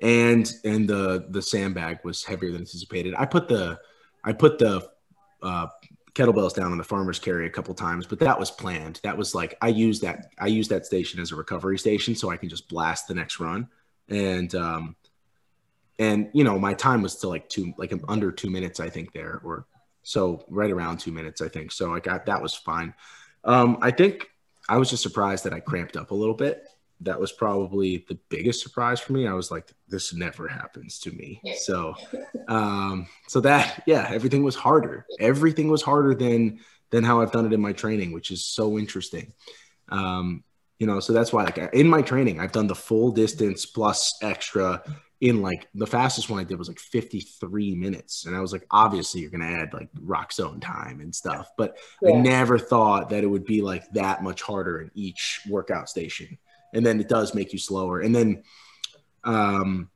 B: and and the the sandbag was heavier than anticipated. I put the I put the uh, kettlebells down on the farmer's carry a couple times, but that was planned. That was like I use that I use that station as a recovery station so I can just blast the next run. And um and you know, my time was still like two like under two minutes, I think there, or so right around two minutes, I think. So I got that was fine. Um, I think I was just surprised that I cramped up a little bit. That was probably the biggest surprise for me. I was like, this never happens to me. So, um, so that, yeah, everything was harder. Everything was harder than, than how I've done it in my training, which is so interesting. Um, you know, so that's why, like, in my training, I've done the full distance plus extra in like the fastest one I did was like 53 minutes. And I was like, obviously you're gonna add like Roxzone time and stuff, but yeah. I never thought that it would be like that much harder in each workout station. And then it does make you slower. And then um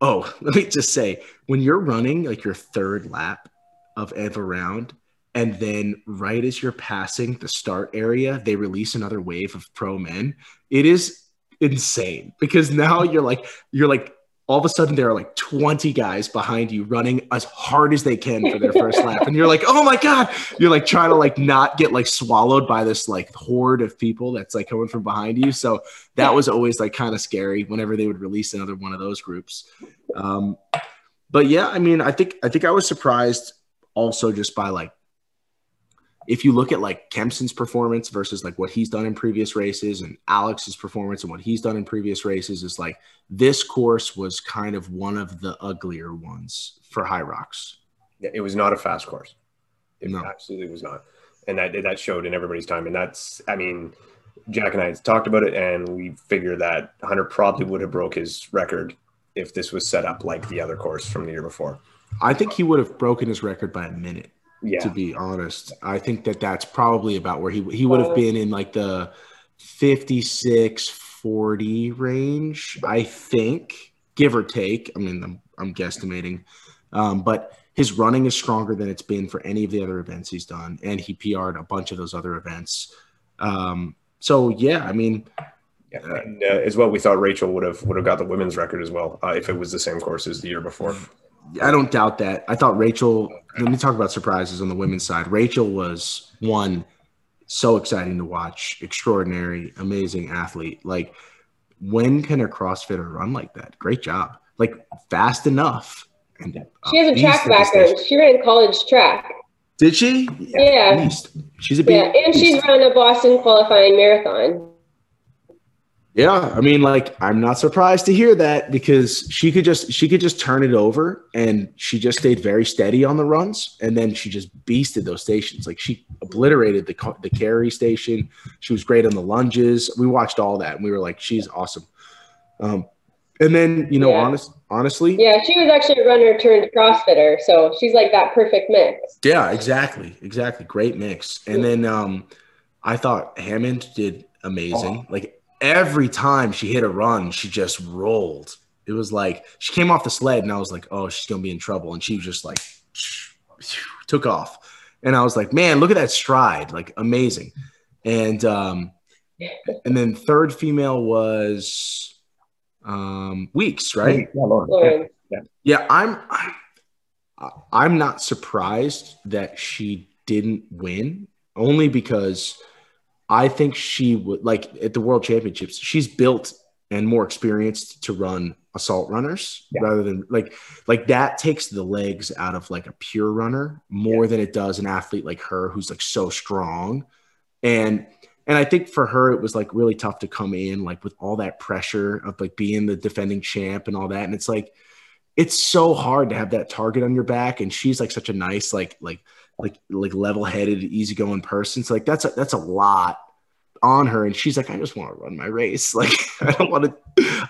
B: oh, let me just say when you're running like your third lap of every round, and then right as you're passing the start area, they release another wave of pro men. It is insane because now you're like you're like all of a sudden there are like 20 guys behind you running as hard as they can for their first lap. And you're like oh my god. You're like trying to like not get like swallowed by this like horde of people that's like coming from behind you. So that was always like kind of scary whenever they would release another one of those groups. Um but yeah i mean i think i think i was surprised also just by like if you look at like Kempson's performance versus like what he's done in previous races and Alex's performance and what he's done in previous races is like this course was kind of one of the uglier ones for Hyrox.
A: It was not a fast course. It no. absolutely was not. And that that showed in everybody's time. And that's I mean, Jack and I talked about it and we figured that Hunter probably would have broke his record if this was set up like the other course from the year before.
B: I think he would have broken his record by a minute.
A: Yeah.
B: To be honest, I think that that's probably about where he he would have been in like the 56 40 range, I think, give or take. I mean, I'm, I'm guesstimating. Um, but his running is stronger than it's been for any of the other events he's done. And he PR'd a bunch of those other events. Um, so, yeah, I mean,
A: yeah, and uh, as well, we thought Rachel would have would have got the women's record as well uh, if it was the same course as the year before.
B: I don't doubt that. I thought Rachel. Let me talk about surprises on the women's side. Rachel was one so exciting to watch, extraordinary, amazing athlete. Like when can a CrossFitter run like that? Great job. Like fast enough.
C: And, she has a track background. She ran college track.
B: Did she?
C: Yeah.
B: She's a beast.
C: Yeah, and she's run a Boston qualifying marathon.
B: Yeah, I mean, like, I'm not surprised to hear that because she could just she could just turn it over, and she just stayed very steady on the runs, and then she just beasted those stations. Like she obliterated the the carry station. She was great on the lunges. We watched all that, and we were like, she's awesome. Um, and then you know, yeah. honest, honestly,
C: yeah, she was actually a runner turned CrossFitter, so she's like that perfect mix.
B: Yeah, exactly, exactly, great mix. And then um, I thought Hammond did amazing. Oh. Like every time she hit a run, she just rolled. It was like she came off the sled, and I was like, "Oh, she's gonna be in trouble," and she was just like took off, and I was like, "Man, look at that stride! Like amazing." And um, and then third female was um Weeks, right? Yeah, Lauren. Yeah, yeah I'm I'm not surprised that she didn't win, only because I think she would like at the World Championships. She's built and more experienced to run assault runners yeah. rather than like like that takes the legs out of like a pure runner more yeah. than it does an athlete like her who's like so strong and and I think for her it was like really tough to come in like with all that pressure of like being the defending champ and all that and it's like it's so hard to have that target on your back and she's like such a nice like like like like level-headed easygoing person. So like that's a, that's a lot on her. And she's like i just want to run my race. Like i don't want to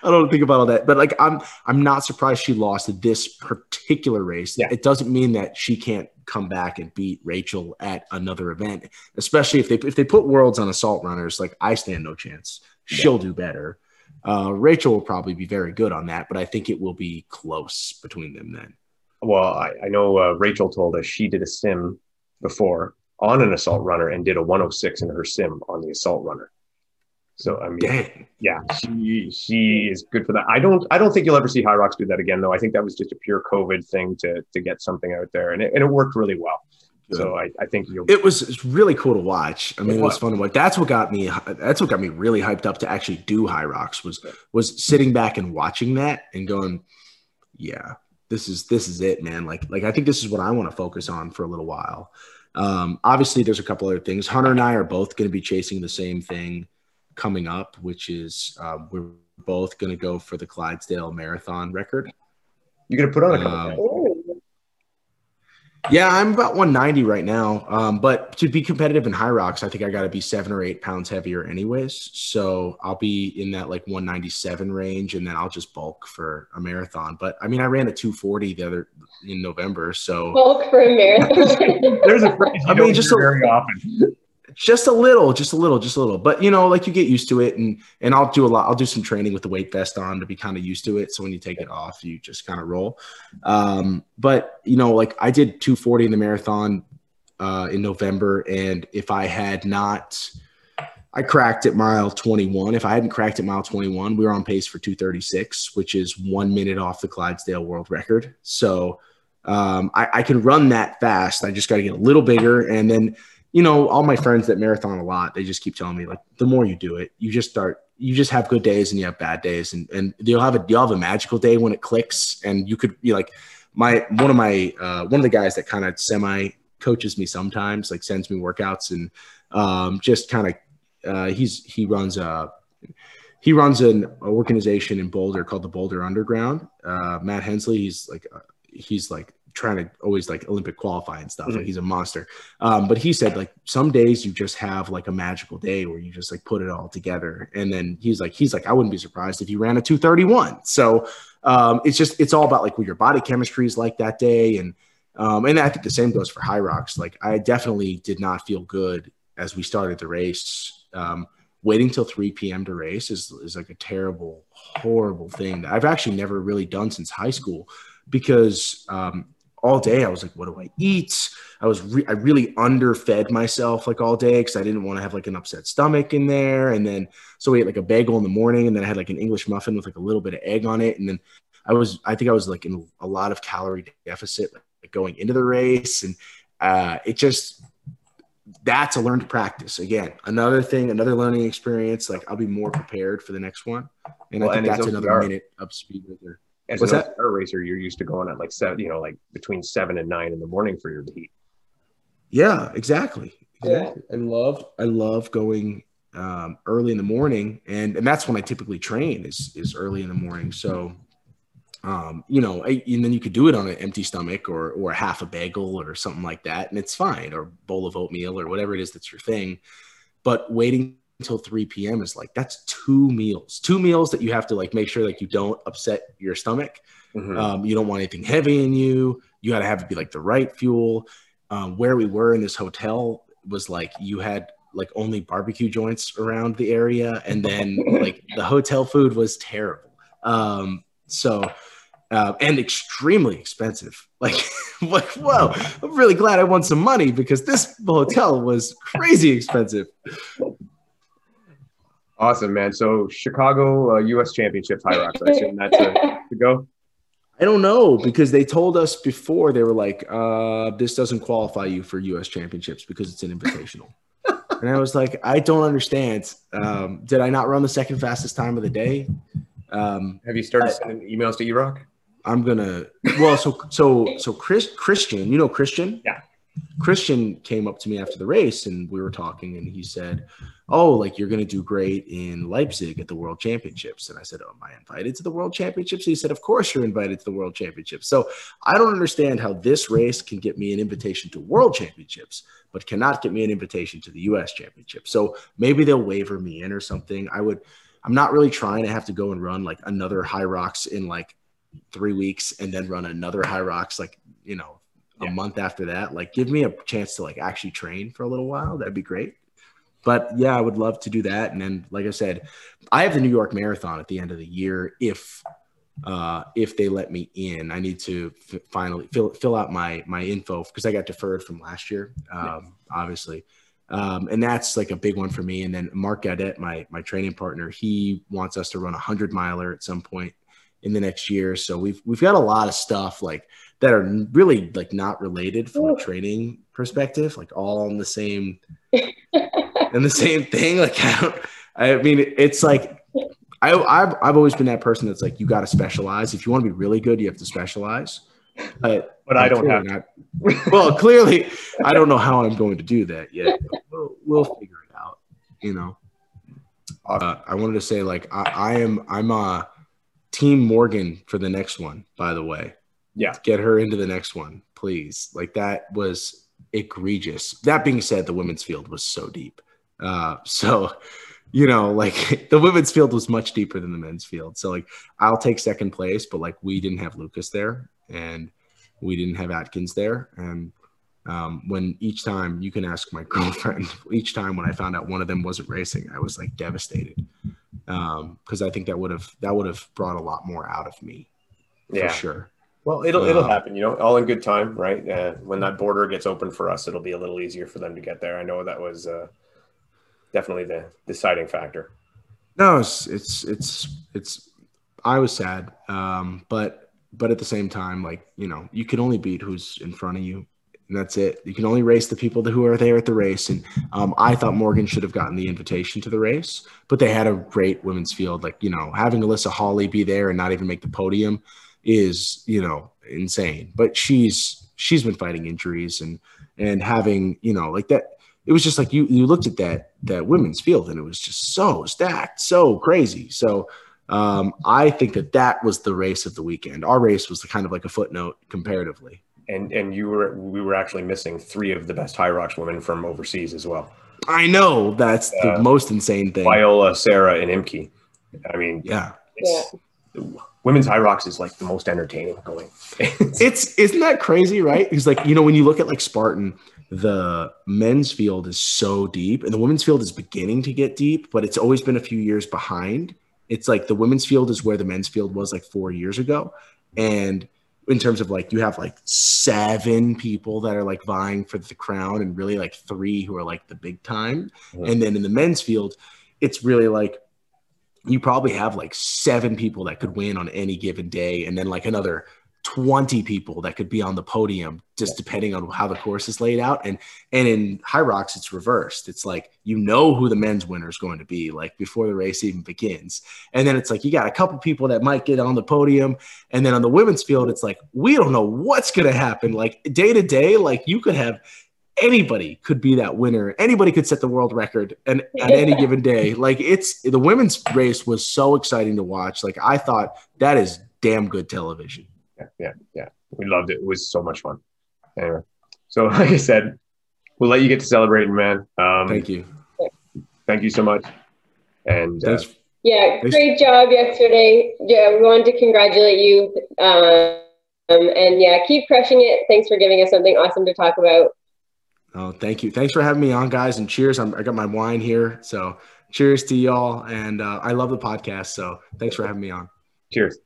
B: i don't think about all that. But like i'm i'm not surprised she lost this particular race. Yeah. it doesn't mean that she can't come back and beat rachel at another event especially if they if they put worlds on assault runners like i stand no chance. She'll yeah. do better. Uh, rachel will probably be very good on that but i think it will be close between them then
A: well, I, I know uh, Rachel told us she did a sim before on an assault runner and did a 106 in her sim on the assault runner. So I mean, Dang. yeah, she she is good for that. I don't I don't think you'll ever see Hyrox do that again though. I think that was just a pure COVID thing to to get something out there, and it, and it worked really well. Good. So I, I think you'll.
B: It was really cool to watch. I mean, it was. it was fun to watch. That's what got me. That's what got me really hyped up to actually do Hyrox was was sitting back and watching that and going, yeah, this is this is it, man. Like like I think this is what I want to focus on for a little while. Um, obviously, there's a couple other things. Hunter and I are both going to be chasing the same thing coming up, which is um, we're both going to go for the Clydesdale Marathon record.
A: You're going to put on a couple. Um,
B: yeah, I'm about 190 right now. Um, but to be competitive in Hyrox, I think I got to be seven or eight pounds heavier, anyways. So I'll be in that like 197 range, and then I'll just bulk for a marathon. But I mean, I ran a 240 the other in November, so
C: bulk for a marathon.
A: There's a phrase I mean, just a, very often
B: just a little, just a little, just a little. But you know, like you get used to it, and and I'll do a lot. I'll do some training with the weight vest on to be kind of used to it. So when you take it off, you just kind of roll. Um, but you know, like I did 240 in the marathon uh, in November, and if I had not, I cracked at mile 21. If I hadn't cracked at mile 21, we were on pace for 236, which is one minute off the Clydesdale world record. So um, I, I can run that fast. I just got to get a little bigger, and then you know, all my friends that marathon a lot, they just keep telling me like the more you do it, you just start you just have good days and you have bad days and and you'll have a you'll have a magical day when it clicks and you could be like my one of my uh, one of the guys that kind of semi coaches me sometimes like sends me workouts and um, just kind of uh, he's he runs a he runs an organization in Boulder called the Boulder Underground. Uh, Matt Hensley, he's like uh, he's like trying to always like Olympic qualify and stuff. Mm-hmm. Like he's a monster. Um, but he said like some days you just have like a magical day where you just like put it all together. And then he's like, he's like, I wouldn't be surprised if you ran a 231. So um, it's just it's all about like what your body chemistry is like that day. And um, and I think the same goes for Hyrox. Like I definitely did not feel good as we started the race. Um, waiting till 3 p.m. to race is, is like a terrible, horrible thing that I've actually never really done since high school because um, all day I was like, what do I eat? I was re- I really underfed myself like all day because I didn't want to have like an upset stomach in there. And then so we ate like a bagel in the morning, and then I had like an English muffin with like a little bit of egg on it, and then I was I think I was like in a lot of calorie deficit like, going into the race, and uh, it just that's a learned practice again. Another thing, another learning experience. Like I'll be more prepared for the next one, and well, I think and that's another minute up speed right there.
A: As What's an that? racer, you're used to going at like seven, you know, like between seven and nine in the morning for your heat.
B: Yeah, exactly. Exactly. Yeah. I love I love going um, early in the morning, and and that's when I typically train is is early in the morning. So, um, you know, I, and then you could do it on an empty stomach or or half a bagel or something like that, and it's fine, or bowl of oatmeal or whatever it is that's your thing. But waiting until 3 p.m. is like that's two meals, two meals that you have to like make sure like you don't upset your stomach. Mm-hmm. Um, you don't want anything heavy in you. You got to have it be like the right fuel. Um, where we were in this hotel was like you had like only barbecue joints around the area, and then like the hotel food was terrible. Um, so uh, and extremely expensive. Like, like, whoa! I'm really glad I won some money because this hotel was crazy expensive.
A: Awesome, man. So Chicago uh, U.S. Championships Hyrox. I assume that's a, to go.
B: I don't know because they told us before they were like, uh, "This doesn't qualify you for U.S. Championships because it's an invitational." and I was like, "I don't understand. Um, did I not run the second fastest time of the day?"
A: Um, Have you started I, sending emails to Erock?
B: I'm gonna. Well, so so so Chris Christian, you know Christian.
A: Yeah.
B: Christian came up to me after the race and we were talking, and he said, oh, like you're going to do great in Leipzig at the World Championships. And I said, oh, am I invited to the World Championships? He said, of course you're invited to the World Championships. So I don't understand how this race can get me an invitation to World Championships, but cannot get me an invitation to the U.S. Championship. So maybe they'll waiver me in or something. I would. I'm not really trying to have to go and run like another Hyrox in like three weeks and then run another Hyrox like you know a yeah. month after that. Like, give me a chance to like actually train for a little while. That'd be great but yeah, I would love to do that. And then, like I said, I have the New York Marathon at the end of the year. If uh, if they let me in, I need to f- finally fill fill out my my info because I got deferred from last year, um, yeah. obviously. Um, and that's like a big one for me. And then Mark Gaudet, my my training partner, he wants us to run a hundred miler at some point in the next year. So we've we've got a lot of stuff like that are really like not related from a training perspective, like all on the same and the same thing. Like I don't, I mean, it's like I, I've I've always been that person that's like you got to specialize. If you want to be really good, you have to specialize. But
A: but I don't have. Not,
B: well, clearly, I don't know how I'm going to do that yet. We'll, we'll figure it out. You know. Uh, I wanted to say like I, I am I'm a team Morgan for the next one. By the way,
A: yeah,
B: get her into the next one, please. Like that was egregious. That being said, the women's field was so deep. Uh, so, you know, like the women's field was much deeper than the men's field. So, like, I'll take second place, but like, we didn't have Lucas there and we didn't have Atkins there. And um, when each time you can ask my girlfriend, each time when I found out one of them wasn't racing, I was like devastated because um, I think that would have that would have brought a lot more out of me
A: yeah.
B: for sure.
A: Well, it'll it'll happen, you know, all in good time, right? Uh, when that border gets open for us, it'll be a little easier for them to get there. I know that was uh, definitely the deciding factor.
B: No, it's it's it's it's. I was sad, um, but but at the same time, like you know, you can only beat who's in front of you, and that's it. You can only race the people who are there at the race. And um, I thought Morgan should have gotten the invitation to the race, but they had a great women's field. Like you know, having Alyssa Hawley be there and not even make the podium is you know insane. But she's she's been fighting injuries and and having you know like that it was just like you you looked at that that women's field and it was just so stacked, so crazy. So um, I think that that was the race of the weekend. Our race was the kind of like a footnote comparatively.
A: And and you were we were actually missing three of the best Hyrox women from overseas as well.
B: I know that's uh, the most insane thing.
A: Viola, Sarah, and Imke. I mean,
B: yeah,
A: yeah. Women's Hyrox is like the most entertaining going.
B: it's isn't that crazy, right? Because like you know when you look at like Spartan, the men's field is so deep and the women's field is beginning to get deep, but it's always been a few years behind. It's like the women's field is where the men's field was like four years ago. And in terms of like, you have like seven people that are like vying for the crown and really like three who are like the big time. Mm-hmm. And then in the men's field, it's really like you probably have like seven people that could win on any given day and then like another 20 people that could be on the podium just depending on how the course is laid out and and in Hyrox it's reversed. It's like you know who the men's winner is going to be like before the race even begins. And then it's like you got a couple people that might get on the podium and then on the women's field it's like we don't know what's going to happen. Like day to day like you could have anybody could be that winner anybody could set the world record and at any given day like it's the women's race was so exciting to watch like i thought that is damn good television
A: yeah, yeah, yeah. We loved it. It was so much fun. Anyway, so like I said, we'll let you get to celebrating, man. Um,
B: thank you.
A: Thank you so much. And uh,
C: yeah, great job yesterday. Yeah, we wanted to congratulate you. Um, and yeah, keep crushing it. Thanks for giving us something awesome to talk about.
B: Oh, thank you. Thanks for having me on, guys. And cheers. I'm, i got my wine here. So cheers to y'all. And uh, I love the podcast. So thanks for having me on.
A: Cheers.